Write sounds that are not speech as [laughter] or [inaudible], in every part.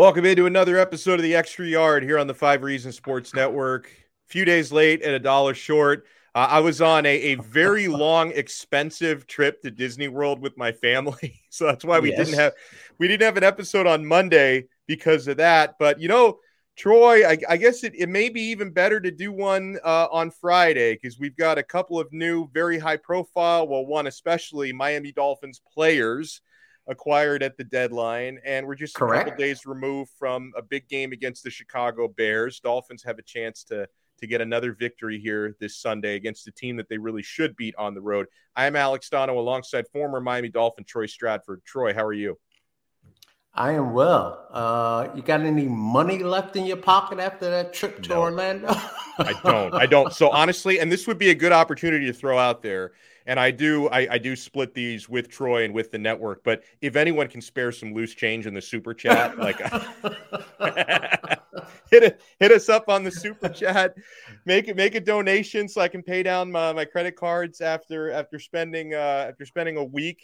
Welcome into another episode of the Extra Yard here on the Five Reasons Sports Network. A few days late and a dollar short. Uh, I was on a, a very [laughs] long, expensive trip to Disney World with my family, [laughs] so that's why we yes. didn't have we didn't have an episode on Monday because of that. But you know, Troy, I, I guess it, it may be even better to do one uh, on Friday because we've got a couple of new, very high profile, well, one especially Miami Dolphins players acquired at the deadline, and we're just Correct. a couple days removed from a big game against the Chicago Bears. Dolphins have a chance to to get another victory here this Sunday against a team that they really should beat on the road. I am Alex Donno alongside former Miami Dolphin Troy Stradford. Troy, how are you? I am well. Uh, you got any money left in your pocket after that trip to no. Orlando? I don't. I don't. So [laughs] honestly, and this would be a good opportunity to throw out there and I do I, I, do split these with Troy and with the network. But if anyone can spare some loose change in the super chat, like [laughs] hit it, hit us up on the super chat, make it make a donation so I can pay down my, my credit cards after after spending uh, after spending a week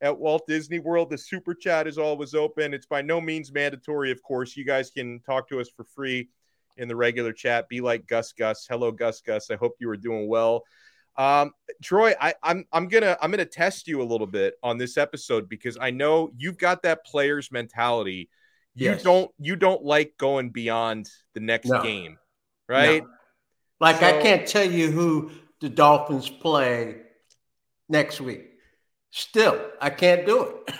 at Walt Disney World. The super chat is always open. It's by no means mandatory, of course. You guys can talk to us for free in the regular chat. Be like Gus Gus. Hello, Gus Gus. I hope you are doing well. Um, Troy, I, I'm I'm gonna I'm gonna test you a little bit on this episode because I know you've got that player's mentality. You yes. don't you don't like going beyond the next no. game, right? No. Like so, I can't tell you who the Dolphins play next week. Still, I can't do it.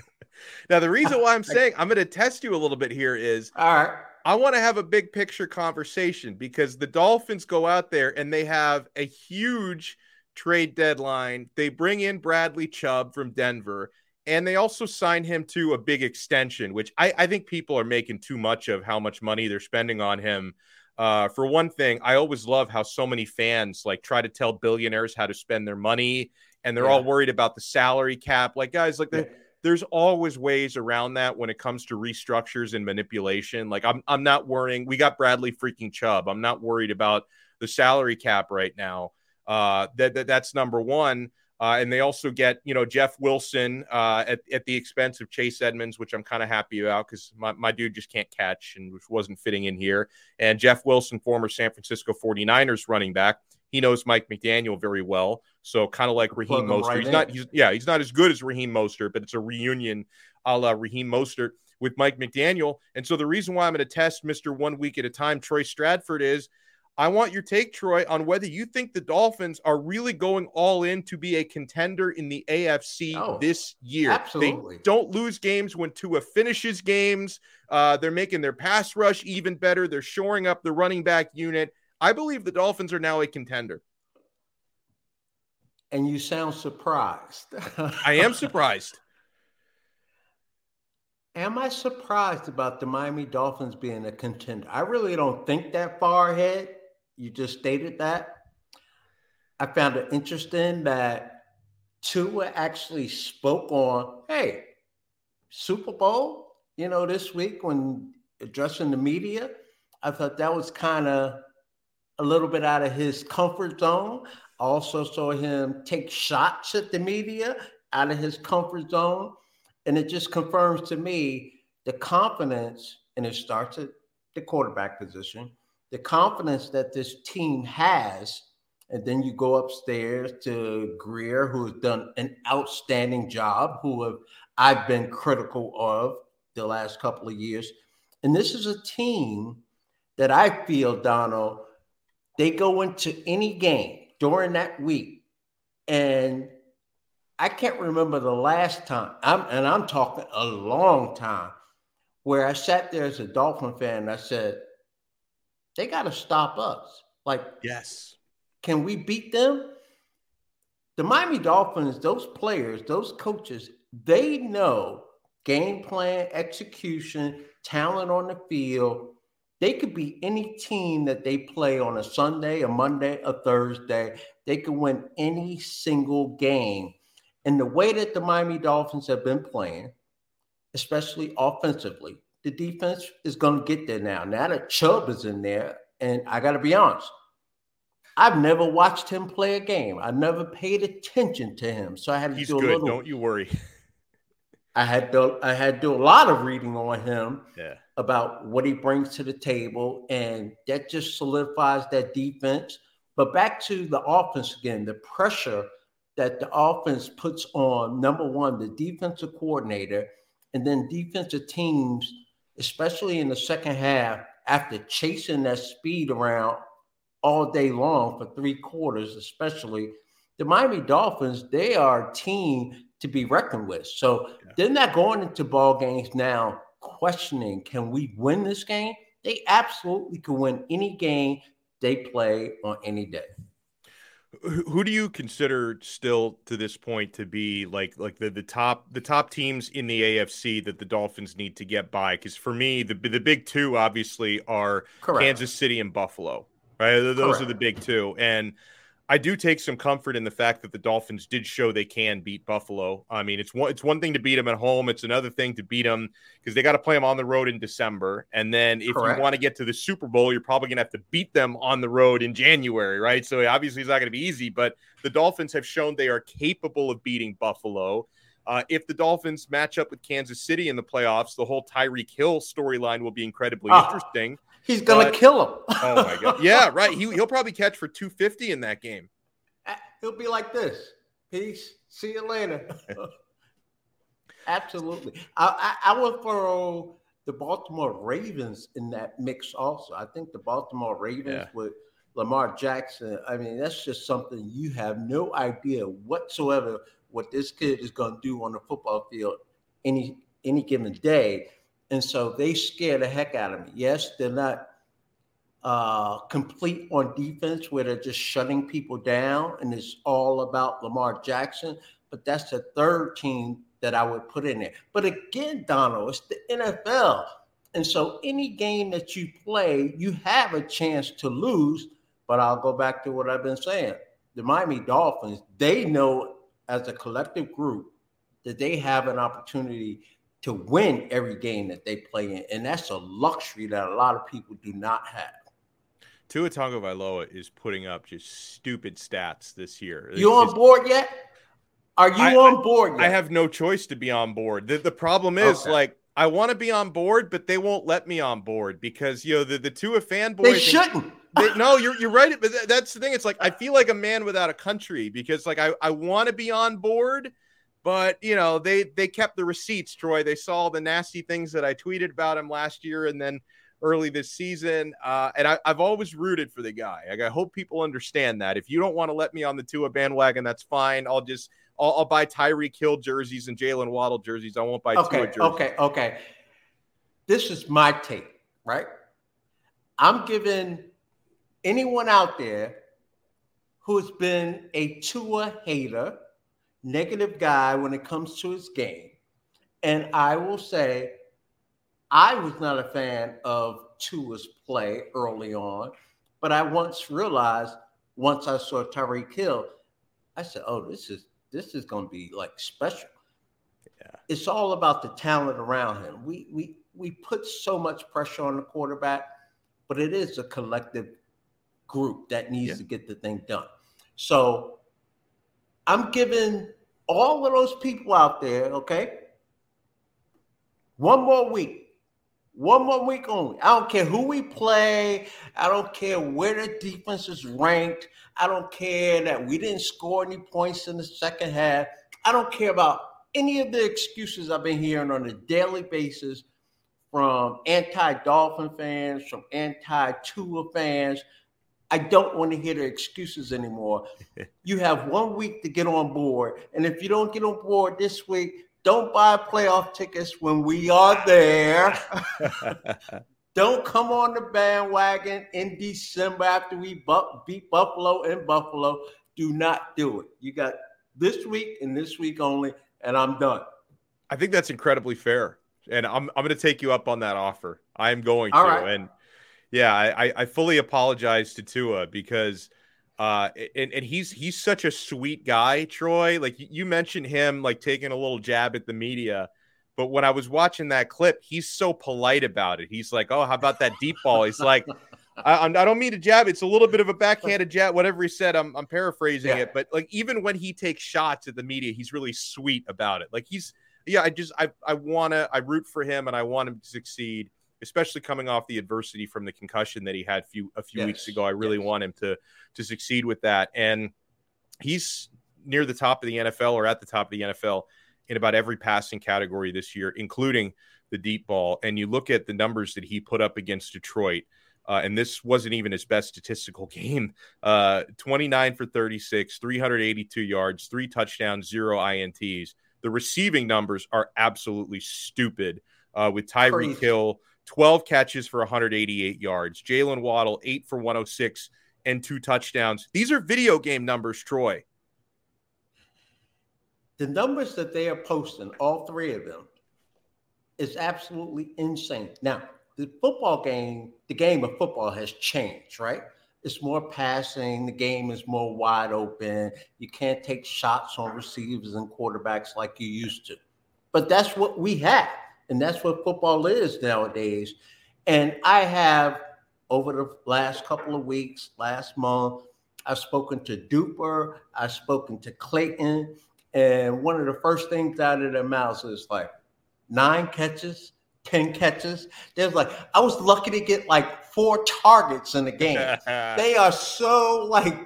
[laughs] now the reason why I'm [laughs] saying I'm to test you a little bit here is all right. I want to have a big picture conversation because the Dolphins go out there and they have a huge trade deadline. They bring in Bradley Chubb from Denver and they also sign him to a big extension, which I, I think people are making too much of how much money they're spending on him. Uh, for one thing, I always love how so many fans like try to tell billionaires how to spend their money and they're yeah. all worried about the salary cap. Like, guys, like the there's always ways around that when it comes to restructures and manipulation. Like I'm I'm not worrying. We got Bradley freaking Chubb. I'm not worried about the salary cap right now. Uh, that, that that's number one. Uh, and they also get, you know, Jeff Wilson uh, at, at the expense of Chase Edmonds, which I'm kind of happy about because my, my dude just can't catch and which wasn't fitting in here. And Jeff Wilson, former San Francisco 49ers running back, he knows Mike McDaniel very well. So kind of like Raheem Mostert. Right he's in. not he's yeah, he's not as good as Raheem Mostert, but it's a reunion a la Raheem Mostert with Mike McDaniel. And so the reason why I'm going to test Mr. One Week at a Time, Troy Stradford, is I want your take, Troy, on whether you think the Dolphins are really going all in to be a contender in the AFC oh, this year. Absolutely. They don't lose games when Tua finishes games. Uh, they're making their pass rush even better. They're shoring up the running back unit. I believe the Dolphins are now a contender. And you sound surprised. [laughs] I am surprised. Am I surprised about the Miami Dolphins being a contender? I really don't think that far ahead. You just stated that. I found it interesting that Tua actually spoke on, hey, Super Bowl, you know, this week when addressing the media. I thought that was kind of a little bit out of his comfort zone. Also saw him take shots at the media out of his comfort zone. And it just confirms to me the confidence, and it starts at the quarterback position, the confidence that this team has. And then you go upstairs to Grier, who has done an outstanding job, who have I've been critical of the last couple of years. And this is a team that I feel, Donald, they go into any game during that week. And I can't remember the last time, I'm, and I'm talking a long time, where I sat there as a Dolphin fan and I said, they got to stop us. Like, yes. Can we beat them? The Miami Dolphins, those players, those coaches, they know game plan, execution, talent on the field. They could be any team that they play on a Sunday, a Monday, a Thursday. They could win any single game. And the way that the Miami Dolphins have been playing, especially offensively, the defense is going to get there now. Now that Chubb is in there, and I got to be honest, I've never watched him play a game. I never paid attention to him, so I had to He's do a good. little. Don't you worry. [laughs] I had to I had to do a lot of reading on him yeah. about what he brings to the table, and that just solidifies that defense. But back to the offense again, the pressure that the offense puts on number one, the defensive coordinator, and then defensive teams, especially in the second half, after chasing that speed around all day long for three quarters, especially the Miami Dolphins, they are a team to be reckoned with. So yeah. they're not going into ball games now questioning, can we win this game? They absolutely can win any game they play on any day. Who do you consider still to this point to be like like the, the top the top teams in the AFC that the Dolphins need to get by? Because for me, the the big two obviously are Correct. Kansas City and Buffalo. Right, those Correct. are the big two, and I do take some comfort in the fact that the Dolphins did show they can beat Buffalo. I mean, it's one it's one thing to beat them at home; it's another thing to beat them because they got to play them on the road in December. And then if Correct. you want to get to the Super Bowl, you're probably going to have to beat them on the road in January, right? So obviously, it's not going to be easy. But the Dolphins have shown they are capable of beating Buffalo. Uh, if the Dolphins match up with Kansas City in the playoffs, the whole Tyreek Hill storyline will be incredibly oh. interesting. He's gonna but, kill him. [laughs] oh my god! Yeah, right. He he'll probably catch for two fifty in that game. He'll be like this. Peace. See you later. [laughs] Absolutely. I, I, I would throw the Baltimore Ravens in that mix also. I think the Baltimore Ravens yeah. with Lamar Jackson. I mean, that's just something you have no idea whatsoever what this kid is going to do on the football field any any given day. And so they scare the heck out of me. Yes, they're not uh, complete on defense where they're just shutting people down and it's all about Lamar Jackson. But that's the third team that I would put in there. But again, Donald, it's the NFL. And so any game that you play, you have a chance to lose. But I'll go back to what I've been saying. The Miami Dolphins, they know as a collective group that they have an opportunity to win every game that they play in. And that's a luxury that a lot of people do not have. Tua Tagovailoa is putting up just stupid stats this year. You on board yet? Are you I, on board yet? I have no choice to be on board. The, the problem is okay. like I want to be on board, but they won't let me on board because you know the the Tua fanboys. They shouldn't. They, no, you're you're right. But that's the thing. It's like I feel like a man without a country because like I I want to be on board, but you know they they kept the receipts. Troy, they saw the nasty things that I tweeted about him last year, and then early this season. Uh, and I, have always rooted for the guy. Like, I hope people understand that. If you don't want to let me on the Tua bandwagon, that's fine. I'll just I'll, I'll buy Tyreek Hill jerseys and Jalen Waddle jerseys. I won't buy okay, Tua jerseys. Okay, okay. This is my take, right? I'm giving anyone out there who's been a Tua hater, negative guy when it comes to his game, and I will say I was not a fan of Tua's play early on, but I once realized once I saw Tyreek Hill, I said, "Oh, this is this is going to be like special." Yeah. It's all about the talent around him. We we we put so much pressure on the quarterback, but it is a collective group that needs yeah. to get the thing done. So I'm giving all of those people out there, okay, one more week One more week only. I don't care who we play. I don't care where the defense is ranked. I don't care that we didn't score any points in the second half. I don't care about any of the excuses I've been hearing on a daily basis from anti-Dolphin fans, from anti-Tua fans. I don't want to hear the excuses anymore. [laughs] you have one week to get on board. And if you don't get on board this week, don't buy playoff tickets when we are there. [laughs] Don't come on the bandwagon in December after we beat Buffalo in Buffalo. Do not do it. You got this week and this week only, and I'm done. I think that's incredibly fair, and I'm I'm going to take you up on that offer. I am going All to, right. and yeah, I I fully apologize to Tua because uh, and, and he's he's such a sweet guy, Troy. Like you mentioned him like taking a little jab at the media. But when I was watching that clip, he's so polite about it. He's like, "Oh, how about that deep ball?" He's like, [laughs] I, I, don't mean to jab. It's a little bit of a backhanded jab. Whatever he said, I'm, I'm paraphrasing yeah. it. But like, even when he takes shots at the media, he's really sweet about it. Like he's, yeah. I just, I, I wanna, I root for him, and I want him to succeed especially coming off the adversity from the concussion that he had few a few yes. weeks ago. I really yes. want him to to succeed with that. And he's near the top of the NFL or at the top of the NFL in about every passing category this year, including the deep ball. And you look at the numbers that he put up against Detroit. Uh, and this wasn't even his best statistical [laughs] game. Uh, 29 for 36, 382 yards, three touchdowns, zero INTs. The receiving numbers are absolutely stupid. Uh, with Tyreek Hill 12 catches for 188 yards. Jalen Waddle, 8 for 106 and two touchdowns. These are video game numbers, Troy. The numbers that they are posting, all three of them, is absolutely insane. Now, the football game, the game of football has changed, right? It's more passing. The game is more wide open. You can't take shots on receivers and quarterbacks like you used to. But that's what we have. And that's what football is nowadays. And I have, over the last couple of weeks, last month, I've spoken to Duper, I've spoken to Clayton, and one of the first things out of their mouths is like nine catches, 10 catches. There's like, I was lucky to get like four targets in the game. [laughs] they are so like,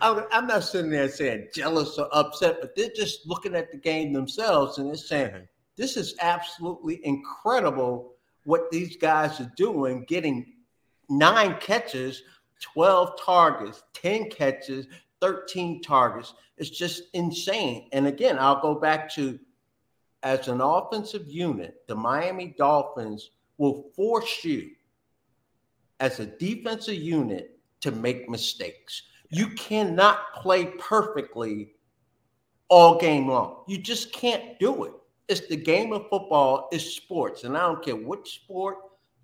I'm not sitting there saying jealous or upset, but they're just looking at the game themselves and they're saying, this is absolutely incredible what these guys are doing, getting nine catches, 12 targets, 10 catches, 13 targets. It's just insane. And again, I'll go back to as an offensive unit, the Miami Dolphins will force you as a defensive unit to make mistakes. You cannot play perfectly all game long. You just can't do it it's the game of football is sports and i don't care which sport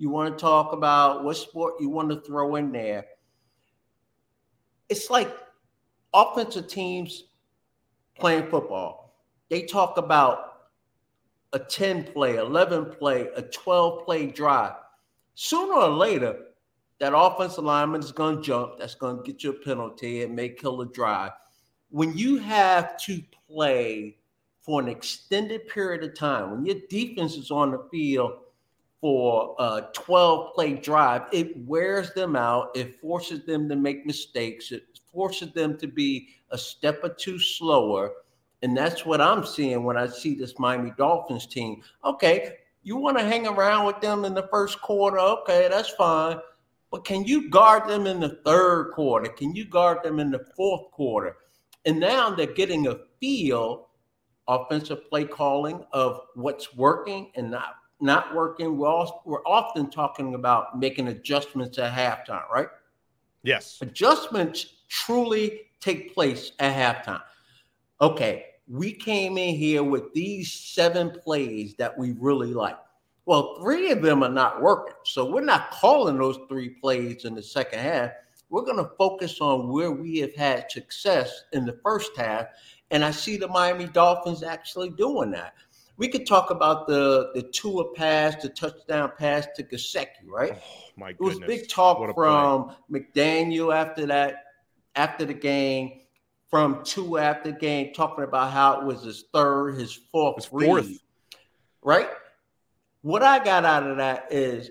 you want to talk about what sport you want to throw in there. It's like offensive teams playing football. They talk about a 10 play 11 play a 12 play drive. Sooner or later that offensive lineman is going to jump that's going to get you a penalty and may kill a drive. When you have to play for an extended period of time, when your defense is on the field for a 12 play drive, it wears them out. It forces them to make mistakes. It forces them to be a step or two slower. And that's what I'm seeing when I see this Miami Dolphins team. Okay, you want to hang around with them in the first quarter? Okay, that's fine. But can you guard them in the third quarter? Can you guard them in the fourth quarter? And now they're getting a feel offensive play calling of what's working and not not working. We're, all, we're often talking about making adjustments at halftime, right? Yes. Adjustments truly take place at halftime. Okay, we came in here with these seven plays that we really like. Well, three of them are not working. So we're not calling those three plays in the second half. We're going to focus on where we have had success in the first half and I see the Miami Dolphins actually doing that. We could talk about the the Tua pass, the touchdown pass to Gesicki, right? Oh, my goodness. It was big talk from play. McDaniel after that, after the game, from Tua after the game, talking about how it was his third, his fourth, his fourth. Read, right? what I got out of that is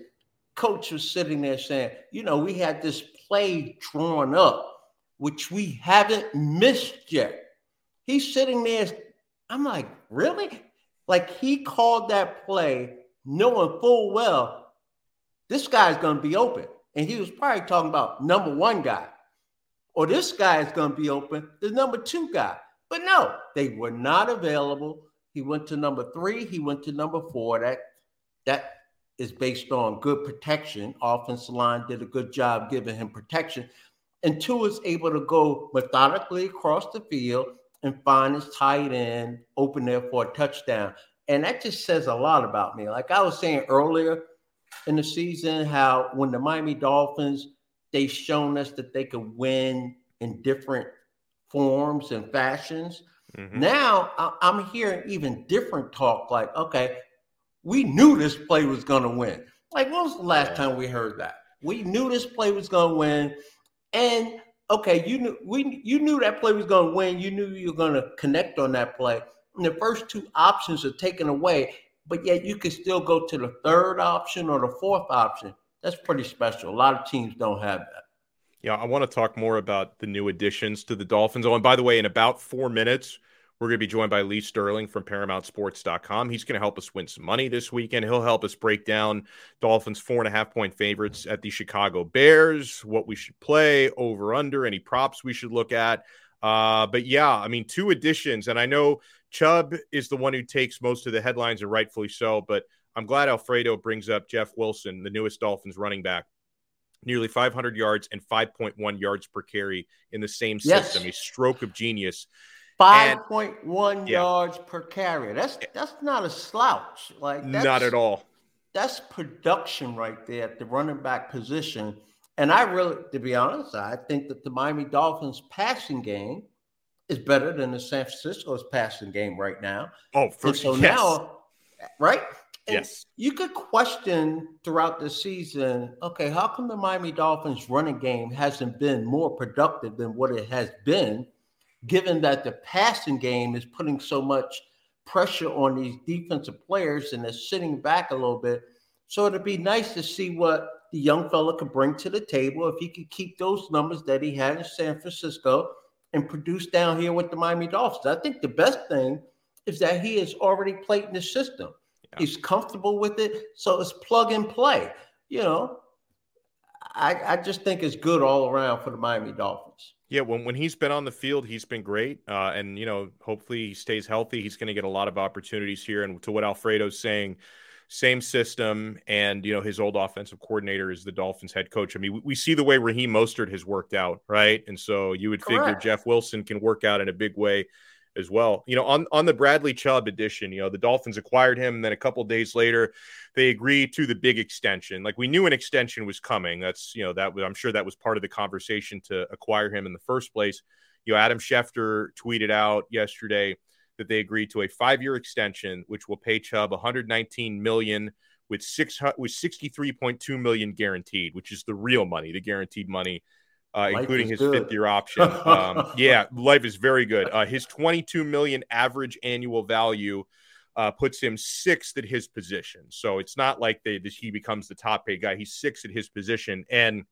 coach was sitting there saying, you know, we had this play drawn up, which we haven't missed yet. He's sitting there. I'm like, really? Like he called that play knowing full well this guy's going to be open. And he was probably talking about number one guy, or this guy is going to be open, the number Tua guy. But no, they were not available. He went to number three. He went to number four. That that is based on good protection. Offensive line did a good job giving him protection. And two is able to go methodically across the field and find his tight end open there for a touchdown. And that just says a lot about me. Like I was saying earlier in the season, how when the Miami Dolphins, they've shown us that they could win in different forms and fashions. Mm-hmm. Now I'm hearing even different talk like, okay, we knew this play was going to win. Like, when was the last time we heard that? We knew this play was going to win. And okay, you knew we you knew that play was going to win. You knew you were going to connect on that play. And the first two options are taken away, but yet you can still go to the third option or the fourth option. That's pretty special. A lot of teams don't have that. Yeah, I want to talk more about the new additions to the Dolphins. Oh, and by the way, in about four minutes, we're going to be joined by Lee Sterling from ParamountSports.com. He's going to help us win some money this weekend. He'll help us break down Dolphins four and a half point favorites at the Chicago Bears, what we should play over under, any props we should look at. Uh, but yeah, I mean, two additions, and I know Chubb is the one who takes most of the headlines, and rightfully so. But I'm glad Alfredo brings up Jeff Wilson, the newest Dolphins running back nearly 500 yards and 5.1 yards per carry in the same system. Yes. A stroke of genius. Five point one yeah. yards per carry. That's that's not a slouch. Like not at all. That's production right there at the running back position. And I really, to be honest, I think that the Miami Dolphins passing game is better than the San Francisco's passing game right now. Oh, for and so yes. now, right? And yes. You could question throughout the season, okay, how come the Miami Dolphins running game hasn't been more productive than what it has been? Given that the passing game is putting so much pressure on these defensive players and they're sitting back a little bit. So it'd be nice to see what the young fella could bring to the table if he could keep those numbers that he had in San Francisco and produce down here with the Miami Dolphins. I think the best thing is that he has already played in the system. Yeah. He's comfortable with it, so it's plug and play. You know, I, I just think it's good all around for the Miami Dolphins. Yeah, when, when he's been on the field, he's been great. Uh, and, you know, hopefully he stays healthy. He's going to get a lot of opportunities here. And to what Alfredo's saying, same system. And, you know, his old offensive coordinator is the Dolphins head coach. I mean, we, we see the way Raheem Mostert has worked out, right? And so you would Correct. figure Jeff Wilson can work out in a big way as well. You know, on on the Bradley Chubb edition, you know, the Dolphins acquired him, and then a couple days later, they agreed to the big extension. Like we knew an extension was coming. That's you know that I'm sure that was part of the conversation to acquire him in the first place. You know, Adam Schefter tweeted out yesterday that they agreed to a five year extension, which will pay Chubb 119 million with six with 63.2 million guaranteed, which is the real money, the guaranteed money uh, including his good. fifth year option. Um, [laughs] yeah, life is very good. Uh, his 22 million average annual value uh, puts him sixth at his position. So it's not like they, he becomes the top paid guy. He's sixth at his position. And,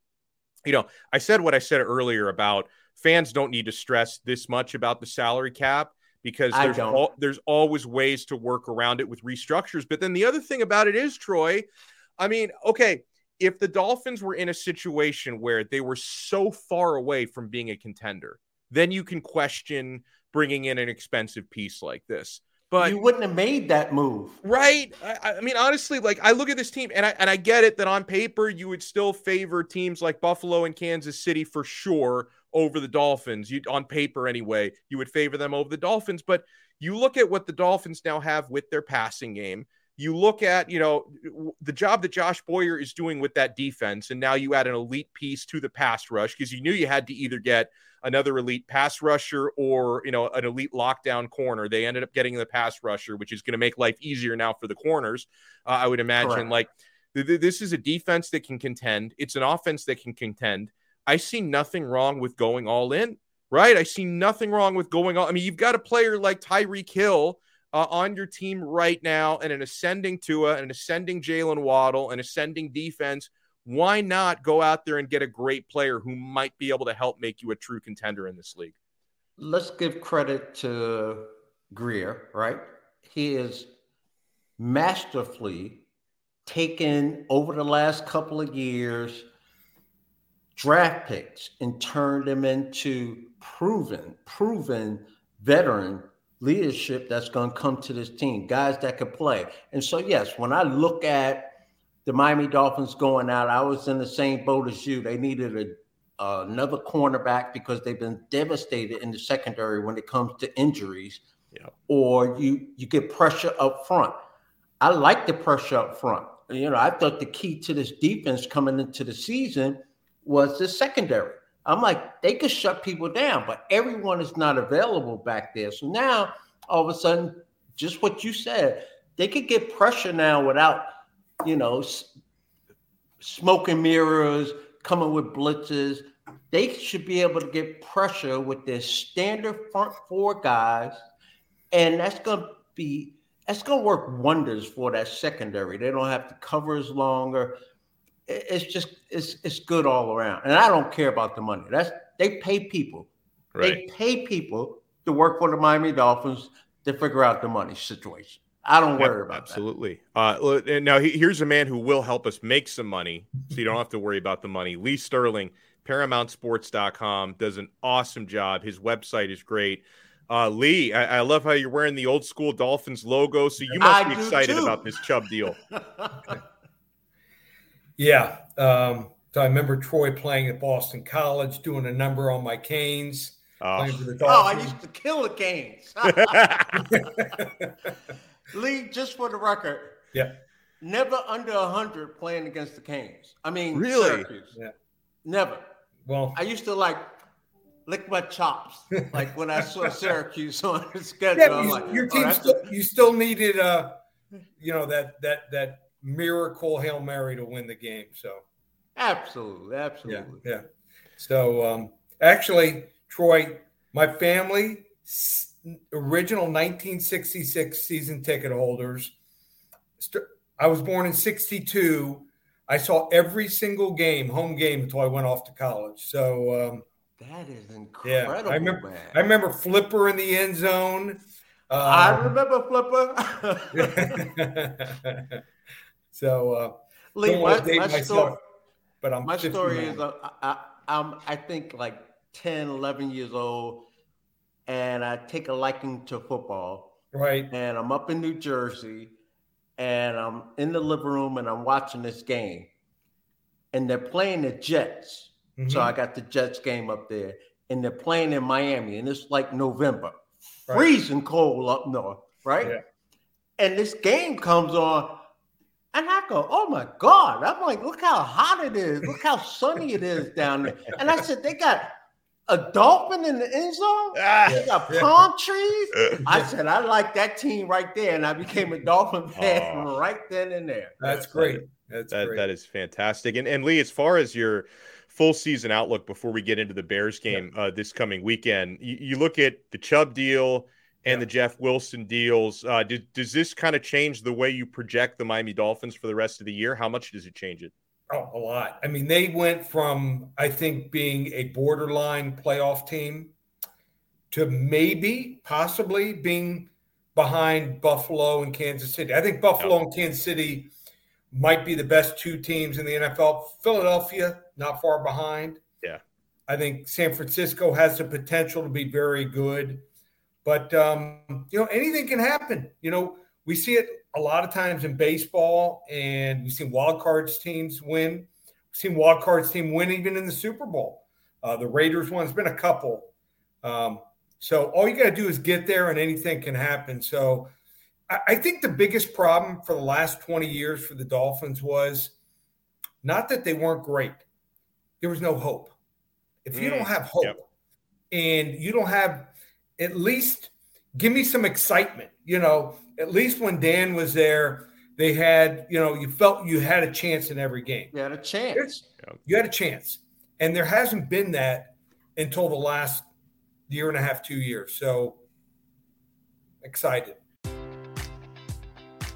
you know, I said what I said earlier about fans don't need to stress this much about the salary cap because there's all, there's always ways to work around it with restructures. But then the other thing about it is, Troy, I mean, okay, if the Dolphins were in a situation where they were so far away from being a contender, then you can question bringing in an expensive piece like this. But you wouldn't have made that move, right? I, I, mean, honestly, like I look at this team, and I and I get it that on paper you would still favor teams like Buffalo and Kansas City for sure over the Dolphins. You on paper anyway, you would favor them over the Dolphins. But you look at what the Dolphins now have with their passing game you look at you know the job that Josh Boyer is doing with that defense, and now you add an elite piece to the pass rush because you knew you had to either get another elite pass rusher or you know an elite lockdown corner. They ended up getting the pass rusher, which is going to make life easier now for the corners. Uh, I would imagine Correct. like th- th- this is a defense that can contend. It's an offense that can contend. I see nothing wrong with going all in. Right, I see nothing wrong with going all. I mean, you've got a player like Tyreek Hill uh, on your team right now and an ascending Tua and an ascending Jalen Waddle and ascending defense, why not go out there and get a great player who might be able to help make you a true contender in this league? Let's give credit to Grier, right? He is masterfully taken over the last couple of years draft picks and turned them into proven, proven veteran leadership that's going to come to this team, guys that could play. And so, yes, when I look at the Miami Dolphins going out, I was in the same boat as you. They needed a, uh, another cornerback because they've been devastated in the secondary when it comes to injuries. Yeah. Or you you get pressure up front. I like the pressure up front. You know, I thought the key to this defense coming into the season was the secondary. I'm like, they could shut people down, but everyone is not available back there. So now all of a sudden, just what you said, they could get pressure now without, you know, smoke and mirrors, coming with blitzes. They should be able to get pressure with their standard front four guys, and that's going to be that's going to work wonders for that secondary. They don't have to cover as longer it's just it's it's good all around. And I don't care about the money. That's they pay people. Right. They pay people to work for the Miami Dolphins to figure out the money situation. I don't worry about absolutely. Absolutely. Uh, now here's a man who will help us make some money, so you don't have to worry about the money. Lee Sterling, ParamountSports.com, does an awesome job. His website is great. Uh, Lee, I, I, love how you're wearing the old school Dolphins logo, so you must I be excited too. about this Chubb deal. [laughs] Yeah. Um, so I remember Troy playing at Boston College, doing a number on my canes. Oh, oh I used to kill the canes. [laughs] Lee, just for the record. Yeah. Never under 100 playing against the Canes. I mean, really? Yeah. Never. Well, I used to like lick my chops [laughs] like when I saw Syracuse on the schedule. Yeah, you, like, your oh, team oh, still, you still needed uh you know that that that miracle hail mary to win the game. So absolutely, absolutely, yeah. yeah. So um, actually, Troy, my family, original 1966 season ticket holders. I was born in '62. I saw every single game, home game, until I went off to college. So um, that is incredible. Yeah, I remember. Man. I remember Flipper in the end zone. I um, remember Flipper. [laughs] [laughs] [laughs] So, uh, Lee, my, my myself, story, but I'm my story is uh, I, I'm I think like 10, 11 years old, and I take a liking to football. Right. And I'm up in New Jersey, and I'm in the living room, and I'm watching this game, and they're playing the Jets. Mm-hmm. So I got the Jets game up there, and they're playing in Miami, and it's like November, right. freezing cold up north, right? Yeah. And this game comes on, and I go, oh my God. I'm like, look how hot it is. Look how sunny it is down there. And I said, they got a dolphin in the end zone. Ah, they got [laughs] palm trees. I said, I like that team right there. And I became a Dolphin [laughs] fan oh, right then and there. That's great. That's that, great. that is fantastic. And, and Lee, as far as your full season outlook before we get into the Bears game yeah. uh, this coming weekend, you, you look at the Chubb deal – and yeah. the Jeff Wilson deals. Uh, did, does this kind of change the way you project the Miami Dolphins for the rest of the year? How much does it change it? Oh, a lot. I mean, they went from, I think, being a borderline playoff team to maybe, possibly being behind Buffalo and Kansas City. I think Buffalo yep. and Kansas City might be the best two teams in the NFL. Philadelphia, not far behind. Yeah. I think San Francisco has the potential to be very good. But um, you know, anything can happen. You know, we see it a lot of times in baseball, and we've seen wild cards teams win. We've seen wild cards team win even in the Super Bowl. Uh, the Raiders one. has been a couple. Um, so all you got to do is get there, and anything can happen. So I, I think the biggest problem for the last 20 years for the Dolphins was not that they weren't great. There was no hope. If you don't mm, have hope yep. and you don't have at least give me some excitement. You know, at least when Dan was there, they had, you know, you felt you had a chance in every game. You had a chance. You had a chance. And there hasn't been that until the last year and a half, two years. So excited.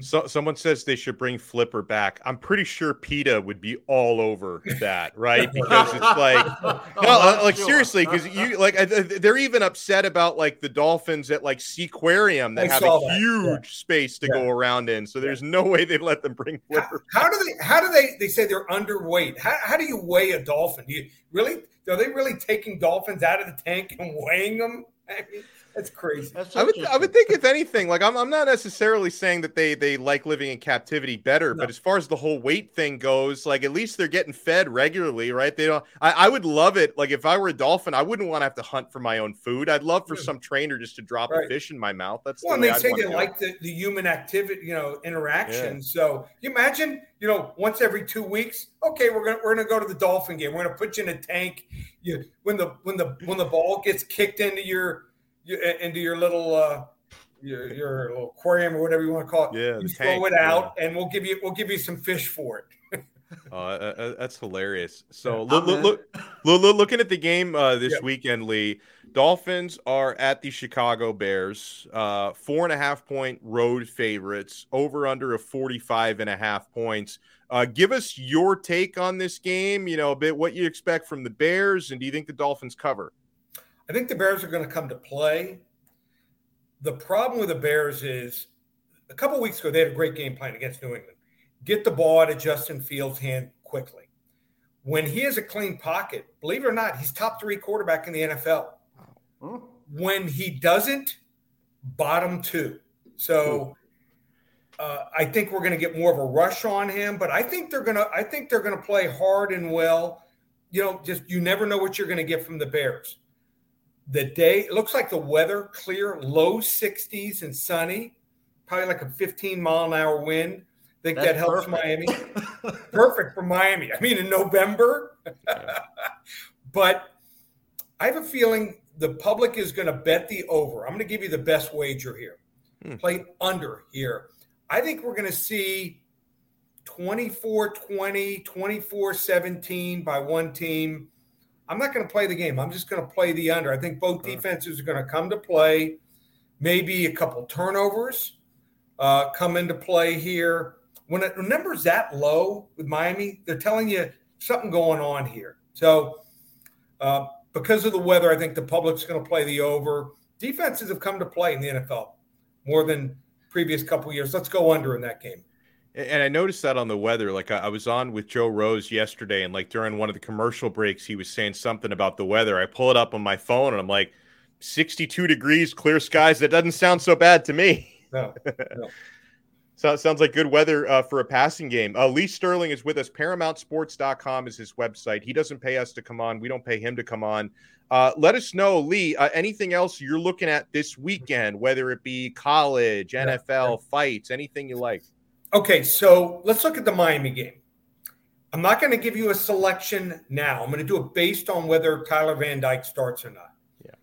So someone says they should bring Flipper back. I'm pretty sure PETA would be all over that, right? Because it's like, [laughs] no, uh, like seriously, because you like they're even upset about like the dolphins at like Seaquarium that I have a that. huge yeah. space to yeah. go around in. So there's no way they'd let them bring Flipper. How, how, do they? How do they? They say they're underweight. How, how do you weigh a dolphin? Do you really? Are they really taking dolphins out of the tank and weighing them? [laughs] I mean, that's crazy. That's I would I would think if anything, like I'm I'm not necessarily saying that they they like living in captivity better, no. but as far as the whole weight thing goes, like at least they're getting fed regularly, right? They don't I, I would love it. Like if I were a dolphin, I wouldn't want to have to hunt for my own food. I'd love for yeah. some trainer just to drop right. a fish in my mouth. That's well, the and they say they like the, the human activity, you know, interaction. Yeah. So you imagine, you know, once every two weeks, okay, we're gonna we're gonna go to the dolphin game. We're gonna put you in a tank. You when the when the when the ball gets kicked into your into your little uh, your, your little aquarium or whatever you want to call it. Yeah, you throw tank, it out, yeah. and we'll give you we'll give you some fish for it. [laughs] uh, uh, that's hilarious. So look, look, look, look, looking at the game uh, this weekend, Lee. Dolphins are at the Chicago Bears, uh, four and a half point road favorites, over under a 45 and a half points. Uh, give us your take on this game, you know, a bit what you expect from the Bears, and do you think the Dolphins cover? I think the Bears are going to come to play. The problem with the Bears is a couple weeks ago, they had a great game plan against New England. Get the ball out of Justin Fields' hand quickly. When he has a clean pocket, believe it or not, he's top three quarterback in the NFL. When he doesn't, bottom two. So uh, I think we're going to get more of a rush on him, but I think they're going to. I think they're going to play hard and well. You know, just you never know what you're going to get from the Bears. The day it looks like the weather clear, low 60s and sunny, probably like a 15 mile an hour wind. I think That's that helps perfect. Miami. [laughs] perfect for Miami. I mean, in November. [laughs] but I have a feeling the public is going to bet the over. I'm going to give you the best wager here. Hmm. Play under here. I think we're going to see 24 20, 24 17 by one team. I'm not going to play the game. I'm just going to play the under. I think both defenses are going to come to play. Maybe a couple turnovers uh, come into play here. When it, numbers that low with Miami, they're telling you something going on here. So, uh, because of the weather, I think the public's going to play the over. Defenses have come to play in the NFL more than previous couple years. Let's go under in that game. And I noticed that on the weather. Like I was on with Joe Rose yesterday, and like during one of the commercial breaks, he was saying something about the weather. I pull it up on my phone, and I'm like, 62 degrees, clear skies. That doesn't sound so bad to me. No. [laughs] no. so it sounds like good weather uh, for a passing game. Uh, Lee Sterling is with us. ParamountSports.com is his website. He doesn't pay us to come on. We don't pay him to come on. Uh, let us know, Lee, uh, anything else you're looking at this weekend, whether it be college, NFL, yeah. fights, anything you like. Okay, so let's look at the Miami game. I'm not going to give you a selection now. I'm going to do it based on whether Tyler Van Dyke starts or not. Yeah.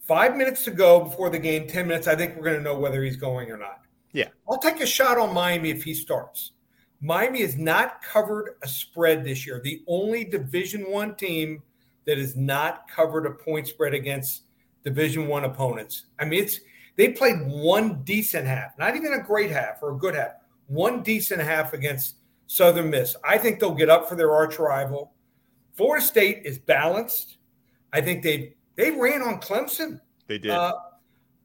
Five minutes to go before the game, 10 minutes. I think we're going to know whether he's going or not. Yeah. I'll take a shot on Miami if he starts. Miami has not covered a spread this year. The only Division One team that has not covered a point spread against Division One opponents. I mean, it's they played one decent half, not even a great half or a good half, one decent half against Southern Miss. I think they'll get up for their arch rival. Florida State is balanced. I think they they ran on Clemson. They did. Uh,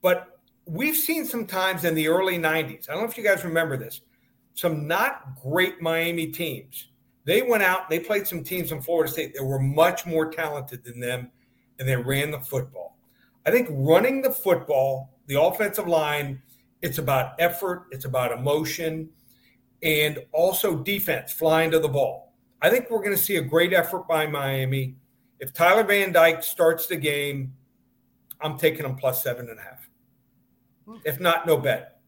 but we've seen some times in the early 90s. I don't know if you guys remember this. Some not great Miami teams. They went out, they played some teams in Florida State that were much more talented than them, and they ran the football. I think running the football, the offensive line, it's about effort, it's about emotion, and also defense, flying to the ball. I think we're going to see a great effort by Miami. If Tyler Van Dyke starts the game, I'm taking them plus seven and a half. Hmm. If not, no bet.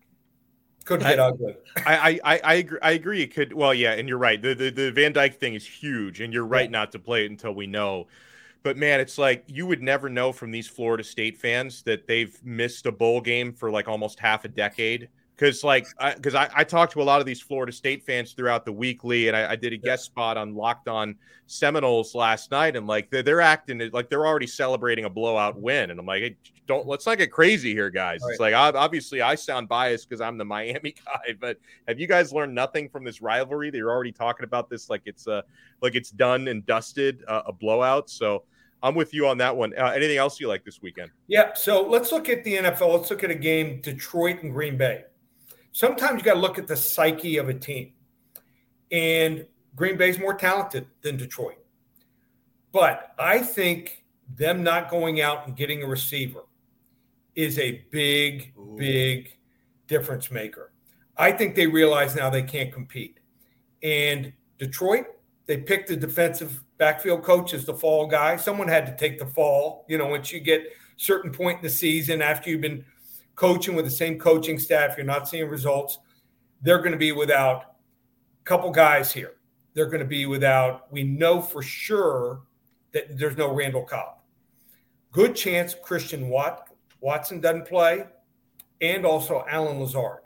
Could get [laughs] I, ugly. I, I I agree. I agree. It could. Well, yeah, and you're right. The the, the Van Dyke thing is huge, and you're right yeah. not to play it until we know. But man, it's like you would never know from these Florida State fans that they've missed a bowl game for like almost half a decade because like because I, I, I, talked to a lot of these Florida State fans throughout the weekly, and I, I did a guest spot on Locked On Seminoles last night, and like they're, they're acting like they're already celebrating a blowout win, and I'm like, hey, don't let's not get crazy here, guys. Right. It's like obviously I sound biased because I'm the [laughs] Miami guy, but have you guys learned nothing from this rivalry? They're already talking about this like it's uh like it's done and dusted, uh, a blowout. So. I'm with you on that one. Uh, anything else you like this weekend? Yeah. So let's look at the NFL. Let's look at a game Detroit and Green Bay sometimes you got to look at the psyche of a team. And Green Bay's more talented than Detroit. But I think them not going out and getting a receiver is a big, Ooh. big difference maker. I think they realize now they can't compete. And Detroit, they picked the defensive backfield coach as the fall guy. Someone had to take the fall. You know, once you get certain point in the season after you've been coaching with the same coaching staff, you're not seeing results. They're going to be without a couple guys here. They're going to be without, we know for sure that there's no Randall Cobb. Good chance Christian Watt, Watson doesn't play, and also Allen Lazard.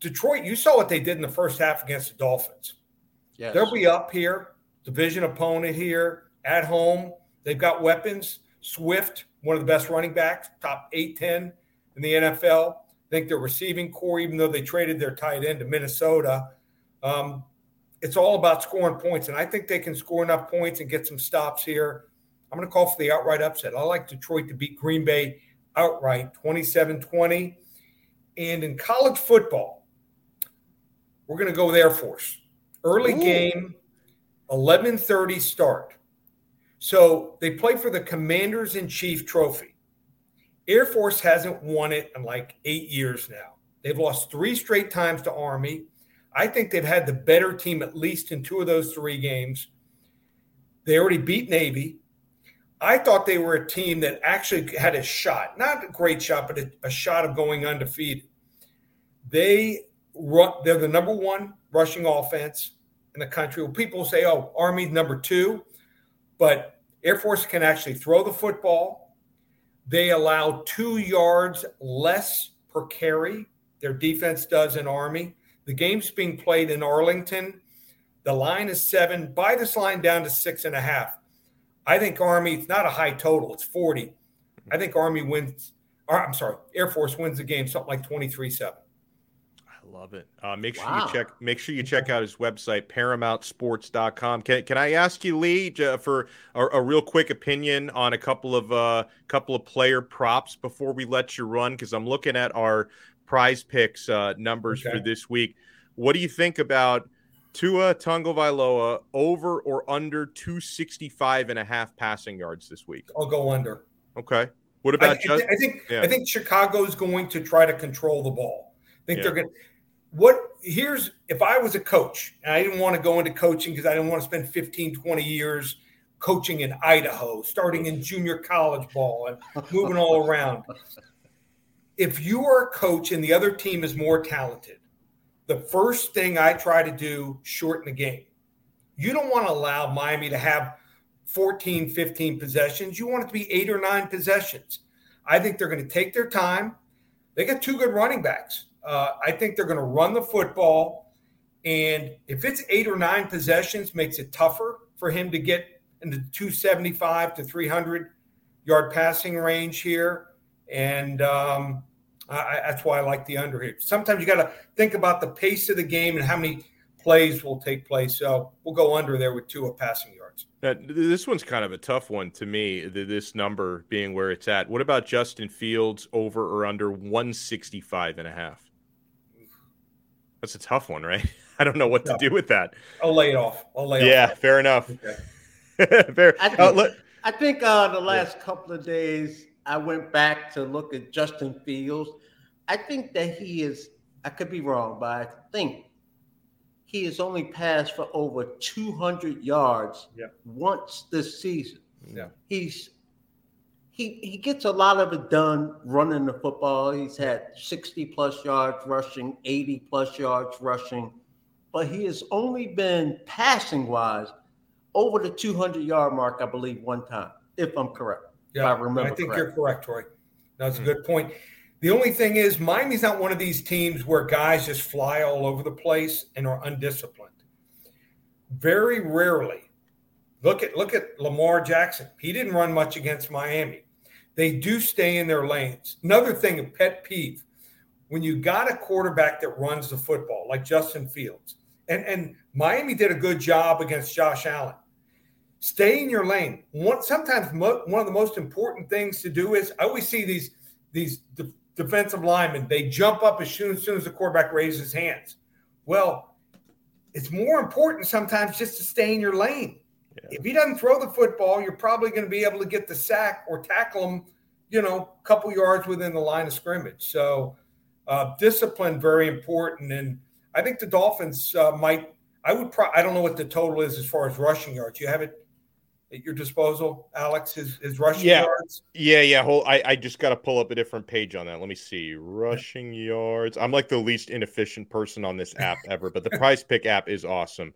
Detroit, you saw what they did in the first half against the Dolphins. Yes. They'll be up here, division opponent here, at home. They've got weapons. Swift, one of the best running backs, top 8 10 in the NFL. I think their receiving corps, even though they traded their tight end to Minnesota, um, it's all about scoring points. And I think they can score enough points and get some stops here. I'm going to call for the outright upset. I like Detroit to beat Green Bay outright 27 20. And in college football, we're going to go with Air Force. Early Ooh. game, 11:30 start. So they play for the Commanders in Chief Trophy. Air Force hasn't won it in like eight years now. They've lost three straight times to Army. I think they've had the better team at least in two of those three games. They already beat Navy. I thought they were a team that actually had a shot, not a great shot, but a, a shot of going undefeated. They run, they're the number one rushing offense in the country. Well, people say, oh, Army's number two. But Air Force can actually throw the football. They allow two yards less per carry. Their defense does in Army. The game's being played in Arlington. The line is seven. Buy this line down to six and a half. I think Army, it's not a high total, it's 40. I think Army wins, or I'm sorry, Air Force wins the game something like 23 7. Love it. Uh, make sure wow. you check. Make sure you check out his website, ParamountSports.com. Can Can I ask you, Lee, for a, a real quick opinion on a couple of uh, couple of player props before we let you run? Because I'm looking at our Prize Picks uh, numbers okay. for this week. What do you think about Tua Tagovailoa over or under 265 and a half passing yards this week? I'll go under. Okay. What about? I, just, I think yeah. I think Chicago is going to try to control the ball. I think yeah. they're going what here's if I was a coach and I didn't want to go into coaching because I didn't want to spend 15, 20 years coaching in Idaho, starting in junior college ball and moving all around. If you are a coach and the other team is more talented, the first thing I try to do shorten the game. You don't want to allow Miami to have 14, 15 possessions. You want it to be eight or nine possessions. I think they're going to take their time. They got two good running backs. Uh, I think they're going to run the football. And if it's eight or nine possessions, makes it tougher for him to get into 275 to 300 yard passing range here. And um, I, that's why I like the under here. Sometimes you got to think about the pace of the game and how many plays will take place. So we'll go under there with two of passing yards. Now, this one's kind of a tough one to me, this number being where it's at. What about Justin Fields over or under 165 and a half? That's a tough one, right? [laughs] I don't know what to do with that. I'll lay it off. I'll lay yeah, off. fair enough. Okay. [laughs] fair. I uh, think, uh, I think uh, the last yeah. couple of days I went back to look at Justin Fields. I think that he is, I could be wrong, but I think he has only passed for over 200 yards yeah. once this season. Yeah. He's he he gets a lot of it done running the football. He's had 60 plus yards rushing, 80 plus yards rushing, but he has only been passing wise over the 200 yard mark, I believe, one time, if I'm correct. Yeah, I remember. I think correct. you're correct, Troy. That's mm-hmm. a good point. The only thing is, Miami's not one of these teams where guys just fly all over the place and are undisciplined. Very rarely. Look at look at Lamar Jackson. He didn't run much against Miami. They do stay in their lanes. Another thing, a pet peeve, when you got a quarterback that runs the football, like Justin Fields, and, and Miami did a good job against Josh Allen. Stay in your lane. One, sometimes mo- one of the most important things to do is I always see these these de- defensive linemen. They jump up as soon, as soon as the quarterback raises his hands. Well, it's more important sometimes just to stay in your lane. Yeah. If he doesn't throw the football, you're probably going to be able to get the sack or tackle him, you know, a couple yards within the line of scrimmage. So, uh, discipline very important, and I think the Dolphins uh, might. I would. Pro- I don't know what the total is as far as rushing yards. You have it at your disposal, Alex? His his rushing yeah. yards. Yeah, yeah. Hold. I I just got to pull up a different page on that. Let me see. Rushing yards. I'm like the least inefficient person on this app ever, but the Prize Pick app is awesome.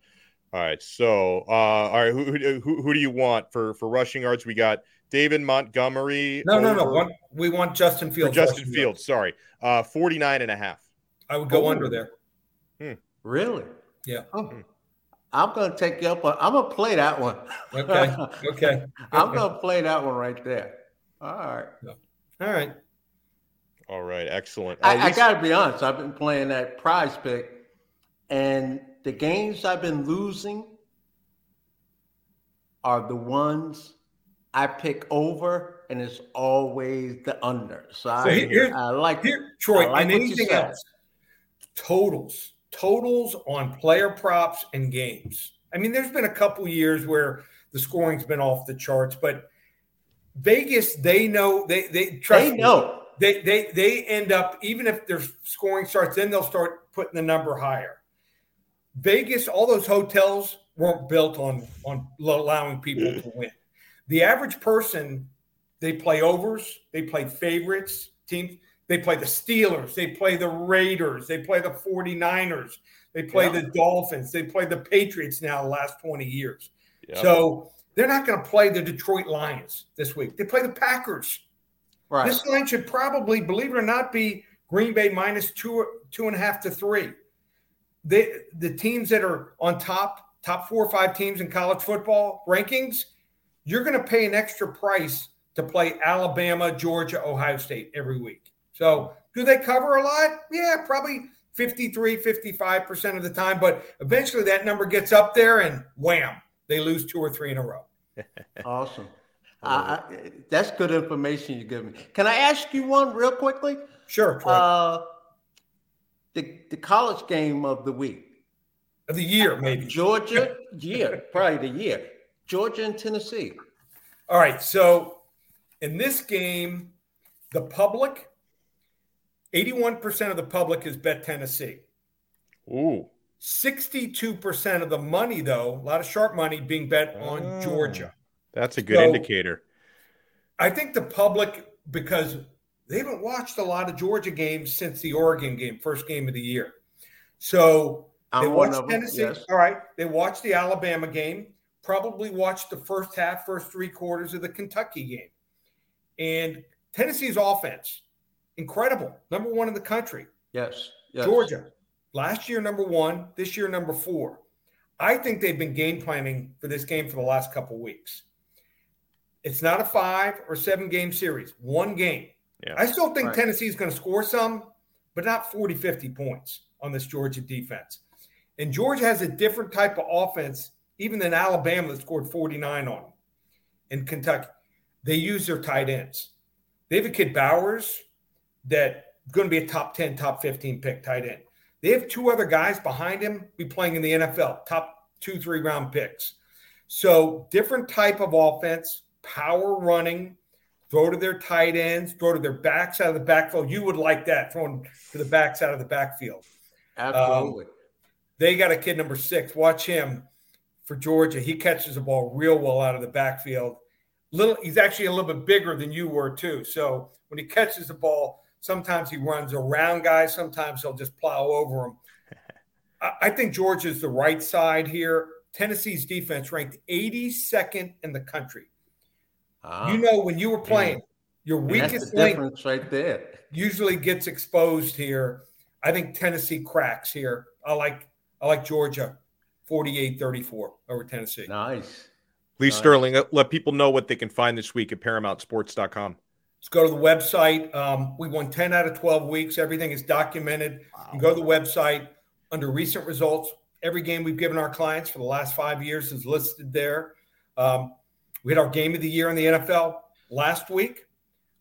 All right. So, uh, all right. Who, who, who do you want for for rushing yards? We got David Montgomery. No, no, no. One, we want Justin Fields. Justin Fields. Yards. Sorry. Uh, 49 and a half. I would go oh. under there. Hmm. Really? Yeah. Oh. Hmm. I'm going to take you up on. I'm going to play that one. Okay. [laughs] Okay. I'm going to play that one right there. All right. All right. All right. Excellent. I, I got to be honest. I've been playing that prize pick, and the games I've been losing are the ones I pick over, and it's always the under. So, so I, here, I like here, Troy. like and anything else, totals, totals on player props and games. I mean, there's been a couple years where the scoring's been off the charts, but Vegas, they know they they trust they know me, they they they end up even if their scoring starts, then they'll start putting the number higher. Vegas, all those hotels weren't built on on allowing people to win. The average person, they play overs, they play favorites, teams, they play the Steelers, they play the Raiders, they play the 49ers, they play yeah. the Dolphins, they play the Patriots now the last 20 years. Yep. So they're not going to play the Detroit Lions this week. They play the Packers. Right. This line should probably, believe it or not, be Green Bay minus two, two and a half to three they, the teams that are on top, top four or five teams in college football rankings, you're going to pay an extra price to play Alabama, Georgia, Ohio State every week. So, do they cover a lot? Yeah, probably 53, 55% of the time. But eventually that number gets up there and wham, they lose two or three in a row. [laughs] awesome. Uh, that's good information you give me. Can I ask you one real quickly? Sure. Uh, the, the college game of the week. Of the year, uh, maybe. Georgia, year, probably the year. Georgia and Tennessee. All right. So in this game, the public, 81% of the public is bet Tennessee. Ooh. 62% of the money, though, a lot of sharp money being bet on oh, Georgia. That's a good so indicator. I think the public, because they haven't watched a lot of Georgia games since the Oregon game, first game of the year. So they watched Tennessee. Yes. All right. They watched the Alabama game, probably watched the first half, first three quarters of the Kentucky game. And Tennessee's offense, incredible. Number one in the country. Yes. yes. Georgia, last year number one, this year number four. I think they've been game planning for this game for the last couple weeks. It's not a five or seven game series, one game. Yeah. I still think Right. Tennessee is going to score some, but not 40, 50 points on this Georgia defense. And Georgia has a different type of offense, even than Alabama that scored 49 on them in Kentucky. They use their tight ends. They have a kid Bowers that going to be a top 10, top 15 pick tight end. They have two other guys behind him be playing in the NFL, top two, three round picks. So different type of offense, power running, throw to their tight ends, throw to their backs out of the backfield. You would like that throwing to the backs out of the backfield. Absolutely. Um, they got a kid number six. Watch him for Georgia. He catches the ball real well out of the backfield. Little, he's actually a little bit bigger than you were too. So when he catches the ball, sometimes he runs around guys. Sometimes he'll just plow over them. [laughs] I, I think Georgia's the right side here. Tennessee's defense ranked 82nd in the country. Ah, You know, when you were playing, your weakest the link difference right there. usually gets exposed here. I think Tennessee cracks here. I like I like Georgia 48-34 over Tennessee. Nice. Lee Nice. Sterling, let, let people know what they can find this week at ParamountSports.com. Let's go to the website. Um, we won 10 out of 12 weeks. Everything is documented. You go to the website under recent results. Every game we've given our clients for the last five years is listed there. Um, we had our game of the year in the NFL last week.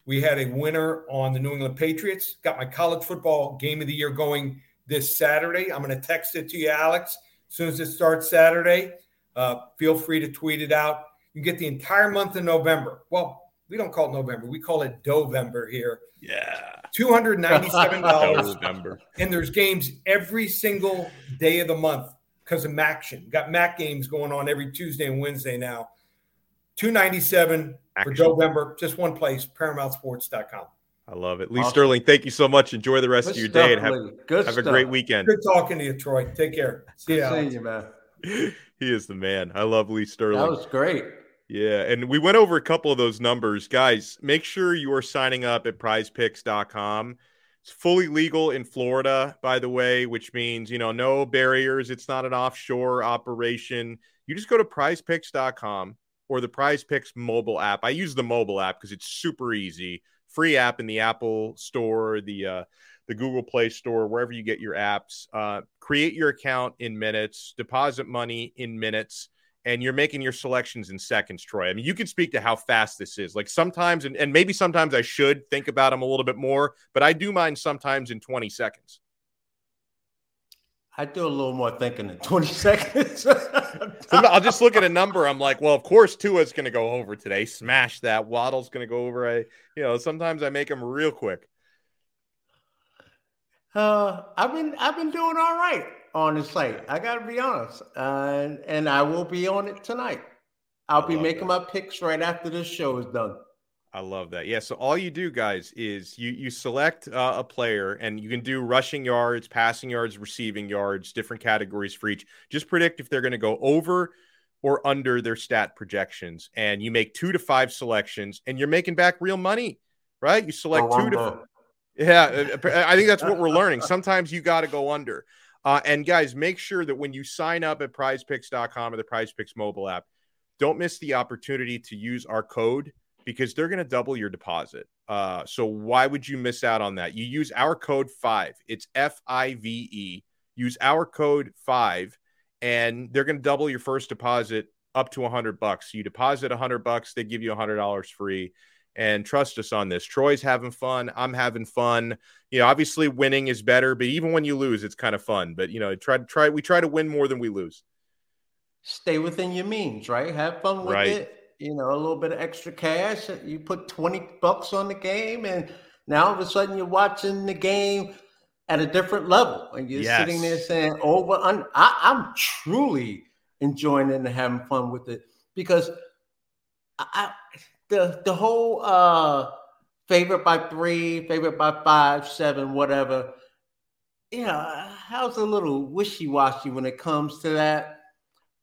We had a winner on the New England Patriots. Got my college football game of the year going this Saturday. I'm going to text it to you, Alex, as soon as it starts Saturday. Uh, feel free to tweet it out. You get the entire month of November. Well, we don't call it November. We call it Dovember here. Yeah. $297. [laughs] And there's games every single day of the month because of MACtion. Got MAC games going on every Tuesday and Wednesday now. 297 for Action. November. Just one place, ParamountSports.com. I love it. Lee Awesome. Sterling, thank you so much. Enjoy the rest Good of your stuff, day and have, Lee. Good have a great weekend. Good talking to you, Troy. Take care. See Good ya. seeing you, man. [laughs] he is the man. I love Lee Sterling. That was great. Yeah, and we went over a couple of those numbers. Guys, make sure you are signing up at prizepicks.com. It's fully legal in Florida, by the way, which means, you know, no barriers. It's not an offshore operation. You just go to prizepicks.com or the Prize Picks mobile app. I use the mobile app because it's super easy. Free app in the Apple Store, the uh, the Google Play Store, wherever you get your apps. Uh, create your account in minutes, deposit money in minutes and you're making your selections in seconds, Troy. I mean, you can speak to how fast this is. Like sometimes, and, and maybe sometimes I should think about them a little bit more, but I do mine sometimes in 20 seconds. I do a little more thinking in 20 seconds. [laughs] So I'll just look at a number. I'm like, well, of course, Tua's going to go over today. Smash that. Waddle's going to go over. I, you know, sometimes I make them real quick. Uh, I've been I've been doing all right on the site. I got to be honest, uh, and and I will be on it tonight. I'll I be making that. my picks right after this show is done. I love that. Yeah. So all you do, guys, is you you select uh, a player, and you can do rushing yards, passing yards, receiving yards, different categories for each. Just predict if they're going to go over or under their stat projections, and you make two to five selections, and you're making back real money, right? You select two to yeah, uh, I think that's what we're learning. [laughs] Sometimes you got to go under. Uh, and guys, make sure that when you sign up at prizepicks.com or the prizepicks mobile app, don't miss the opportunity to use our code because they're going to double your deposit. Uh, so why would you miss out on that? You use our code five. It's F I V E. Use our code five, and they're going to double your first deposit up to a hundred bucks. You deposit a hundred bucks, they give you a hundred dollars free. And trust us on this. Troy's having fun. I'm having fun. You know, obviously winning is better, but even when you lose, it's kind of fun. But you know, try to try. We try to win more than we lose. Stay within your means, right? Have fun with Right. it. You know, a little bit of extra cash. You put 20 bucks on the game, and now all of a sudden you're watching the game at a different level. And you're sitting there saying, over, under. I, I'm truly enjoying it and having fun with it because I, the the whole uh favorite by three, favorite by five, seven, whatever. You know, was a little wishy washy when it comes to that.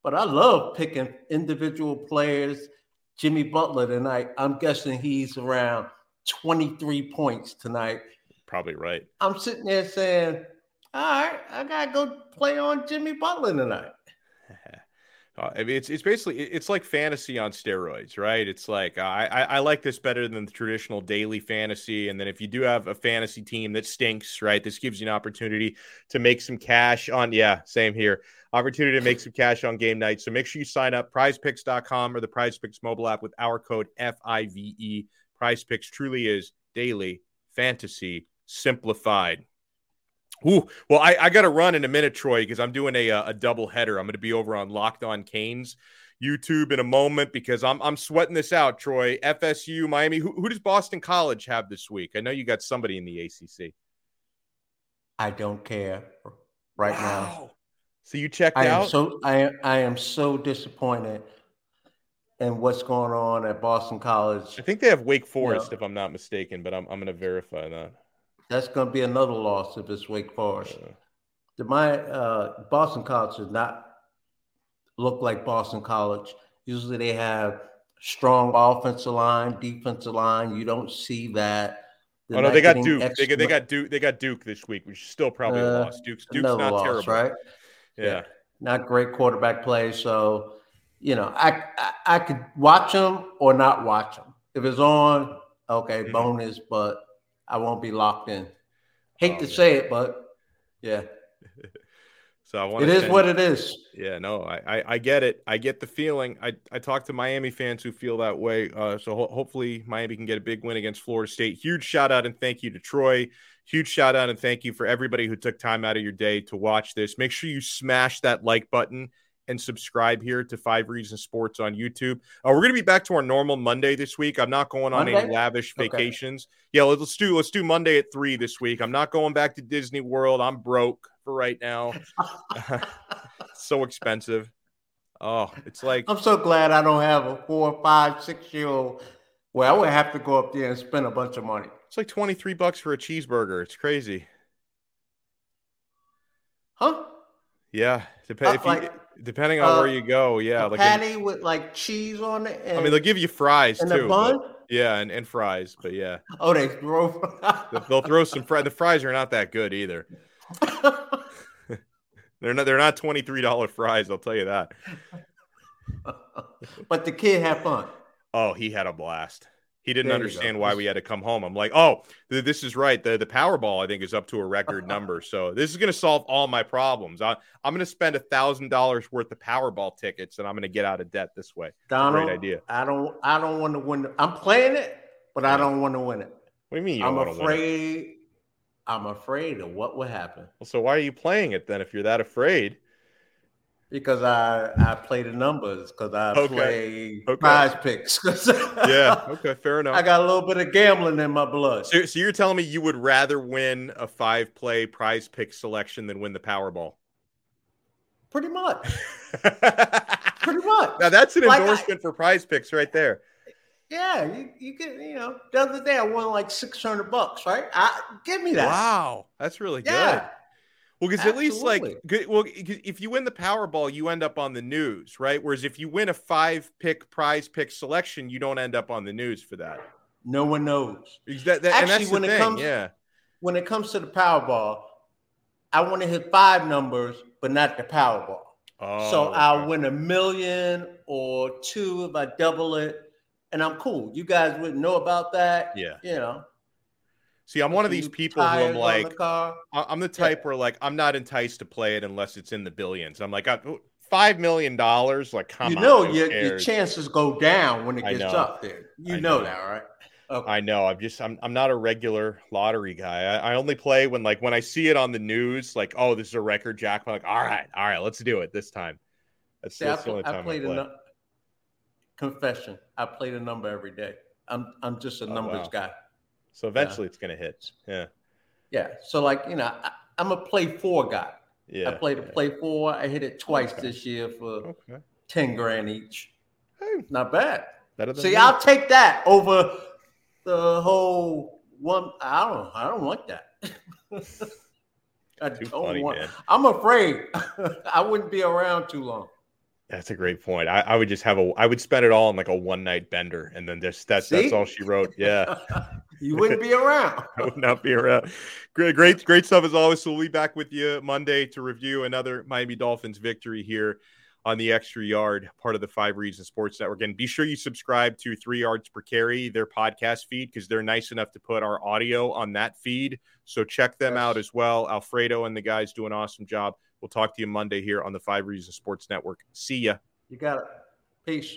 But I love picking individual players. Jimmy Butler tonight, I'm guessing he's around 23 points tonight. probably right. I'm sitting there saying, "All right, I gotta go play on Jimmy Butler tonight." Uh, I it's it's basically it's like fantasy on steroids, right? It's like uh, I I like this better than the traditional daily fantasy. And then if you do have a fantasy team that stinks, right, this gives you an opportunity to make some cash on. Yeah, same here. Opportunity to make some cash on game night. So make sure you sign up PrizePicks.com or the PrizePicks mobile app with our code FIVE. PrizePicks truly is daily fantasy simplified. Ooh, well, I, I got to run in a minute, Troy, because I'm doing a, uh, a double header. I'm going to be over on Locked On Canes YouTube in a moment because I'm I'm sweating this out, Troy. FSU, Miami. Who, who does Boston College have this week? I know you got somebody in the ACC. I don't care right wow. now. So you checked I out? Am so I I am so disappointed in what's going on at Boston College. I think they have Wake Forest, if I'm not mistaken, but I'm I'm going to verify that. That's going to be another loss if it's Wake Forest. Yeah. The, my uh, Boston College does not look like Boston College. Usually they have strong offensive line, defensive line. You don't see that. They're oh no, they got Duke. Extra... They, got, they got Duke. They got Duke this week, which is still probably uh, a loss. Duke's Duke's not loss, terrible, right? Yeah. yeah. not great quarterback play. So you know, I, I, I could watch them or not watch them. If it's on, okay, mm-hmm. bonus. But I won't be locked in. Hate oh, to man. say it, but yeah. [laughs] so I want it is what it is. Yeah, no, I, I, I get it. I get the feeling. I I talk to Miami fans who feel that way. Uh, so ho- hopefully Miami can get a big win against Florida State. Huge shout out and thank you to Troy. Huge shout out and thank you for everybody who took time out of your day to watch this. Make sure you smash that like button and subscribe here to Five Reasons Sports on YouTube. Uh, we're going to be back to our normal Monday this week. I'm not going on Monday? any lavish vacations. Okay. Yeah, let's do let's do Monday at three this week. I'm not going back to Disney World. I'm broke for right now. [laughs] [laughs] so expensive. Oh, it's like I'm so glad I don't have a four, five, six year old. Well, I would have to go up there and spend a bunch of money. It's like 23 bucks for a cheeseburger. It's crazy. Huh? Yeah. Dep- uh, if like, you, Depending on uh, where you go, yeah, like patty a, with like cheese on it. And, I mean, they'll give you fries and too. A bun? But, yeah, and, and fries, but yeah. Oh, they throw. [laughs] they'll throw some fries. The fries are not that good either. [laughs] they're not. They're not twenty three dollar fries. I'll tell you that. [laughs] but the kid had fun. Oh, he had a blast. He didn't understand why we had to come home. I'm like, oh, th- this is right. The the Powerball I think is up to a record [laughs] number, so this is going to solve all my problems. I, I'm going to spend a thousand dollars worth of Powerball tickets, and I'm going to get out of debt this way. Donald, Great idea. I don't I don't want to win. The, I'm playing it, but I don't want to win it. What do you mean? You I'm afraid. I'm afraid of what will happen. Well, so why are you playing it then? If you're that afraid because I I play the numbers because I okay. play okay. prize picks. [laughs] yeah, okay, fair enough. I got a little bit of gambling in my blood. So, so you're telling me you would rather win a five play prize pick selection than win the Powerball? Pretty much. [laughs] Pretty much. Now that's an like endorsement I, for prize picks right there. Yeah, you, you get you know the other day I won like six hundred bucks, right? I give me that. Wow, that's really yeah. good. Well, because at least like, well, if you win the Powerball, you end up on the news, right? Whereas if you win a five pick prize pick selection, you don't end up on the news for that. No one knows. That, that, Actually, when it thing, comes, yeah, when it comes to the Powerball, I want to hit five numbers, but not the Powerball. Oh, so okay. I'll win a million or two if I double it, and I'm cool. You guys wouldn't know about that. Yeah, you know. See, I'm one of these people who I'm like, the I'm the type yeah. where like I'm not enticed to play it unless it's in the billions. I'm like, five million dollars, like come you know, on, your, your chances go down when it gets up there. You know. know. that, right? Okay. I know. I'm just I'm I'm not a regular lottery guy. I, I, only play when like when I see it on the news, like oh this is a record jackpot. Like all right, all right, let's do it this time. That's, See, that's I, the only time I played I play. a confession. I play the number every day. I'm I'm just a oh, numbers wow. guy. So eventually yeah. it's going to hit. Yeah. Yeah. So, like, you know, I, am a play four guy. Yeah. I played a play four. I hit it twice okay. this year for okay. 10 grand each. Hey. Not bad. Better than See, me. I'll take that over the whole one. I don't I don't want that. [laughs] I too don't funny, want. Man. I'm afraid [laughs] I wouldn't be around too long. That's a great point. I, I, would just have a I would spend it all on like a one night bender and then just that's See? that's all she wrote. Yeah. [laughs] You wouldn't be around. [laughs] I would not be around. Great, great, great stuff as always. So we'll be back with you Monday to review another Miami Dolphins victory here on the extra yard, part of the Five Reasons Sports Network. And be sure you subscribe to Three Yards Per Carry, their podcast feed, because they're nice enough to put our audio on that feed. So check them yes. out as well. Alfredo and the guys do an awesome job. We'll talk to you Monday here on the Five Reasons Sports Network. See ya. You got it. Peace.